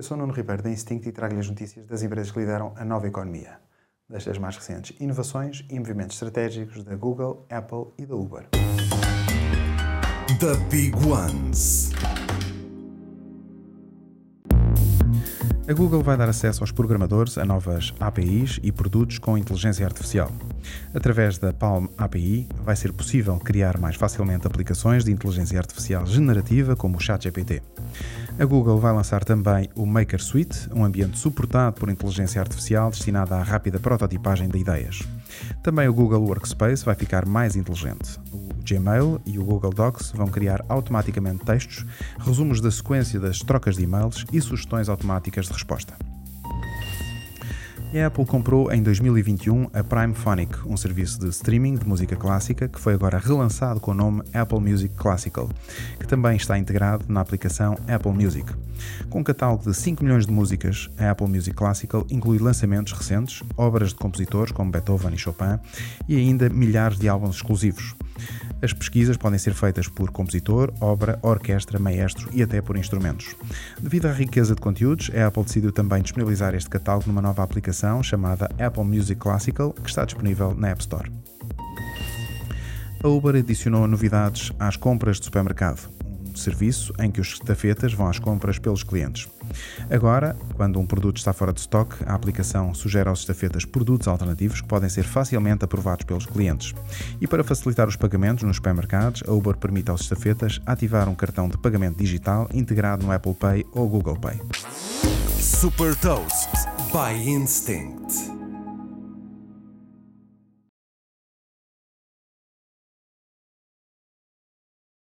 Eu sou Nuno Ribeiro da Instinct e trago-lhe as notícias das empresas que lideram a nova economia, destas mais recentes inovações e movimentos estratégicos da Google, Apple e da Uber. The Big Ones. A Google vai dar acesso aos programadores a novas APIs e produtos com inteligência artificial. Através da Palm API, vai ser possível criar mais facilmente aplicações de inteligência artificial generativa como o ChatGPT. A Google vai lançar também o Maker Suite, um ambiente suportado por inteligência artificial destinado à rápida prototipagem de ideias. Também o Google Workspace vai ficar mais inteligente. O Gmail e o Google Docs vão criar automaticamente textos, resumos da sequência das trocas de e-mails e sugestões automáticas de resposta. A Apple comprou em 2021 a Prime Phonic, um serviço de streaming de música clássica que foi agora relançado com o nome Apple Music Classical, que também está integrado na aplicação Apple Music. Com um catálogo de 5 milhões de músicas, a Apple Music Classical inclui lançamentos recentes, obras de compositores como Beethoven e Chopin e ainda milhares de álbuns exclusivos. As pesquisas podem ser feitas por compositor, obra, orquestra, maestro e até por instrumentos. Devido à riqueza de conteúdos, a Apple decidiu também disponibilizar este catálogo numa nova aplicação chamada Apple Music Classical, que está disponível na App Store. A Uber adicionou novidades às compras de supermercado serviço em que os estafetas vão às compras pelos clientes. Agora, quando um produto está fora de estoque, a aplicação sugere aos estafetas produtos alternativos que podem ser facilmente aprovados pelos clientes. E para facilitar os pagamentos nos supermercados, a Uber permite aos estafetas ativar um cartão de pagamento digital integrado no Apple Pay ou Google Pay. Super Toast by Instinct.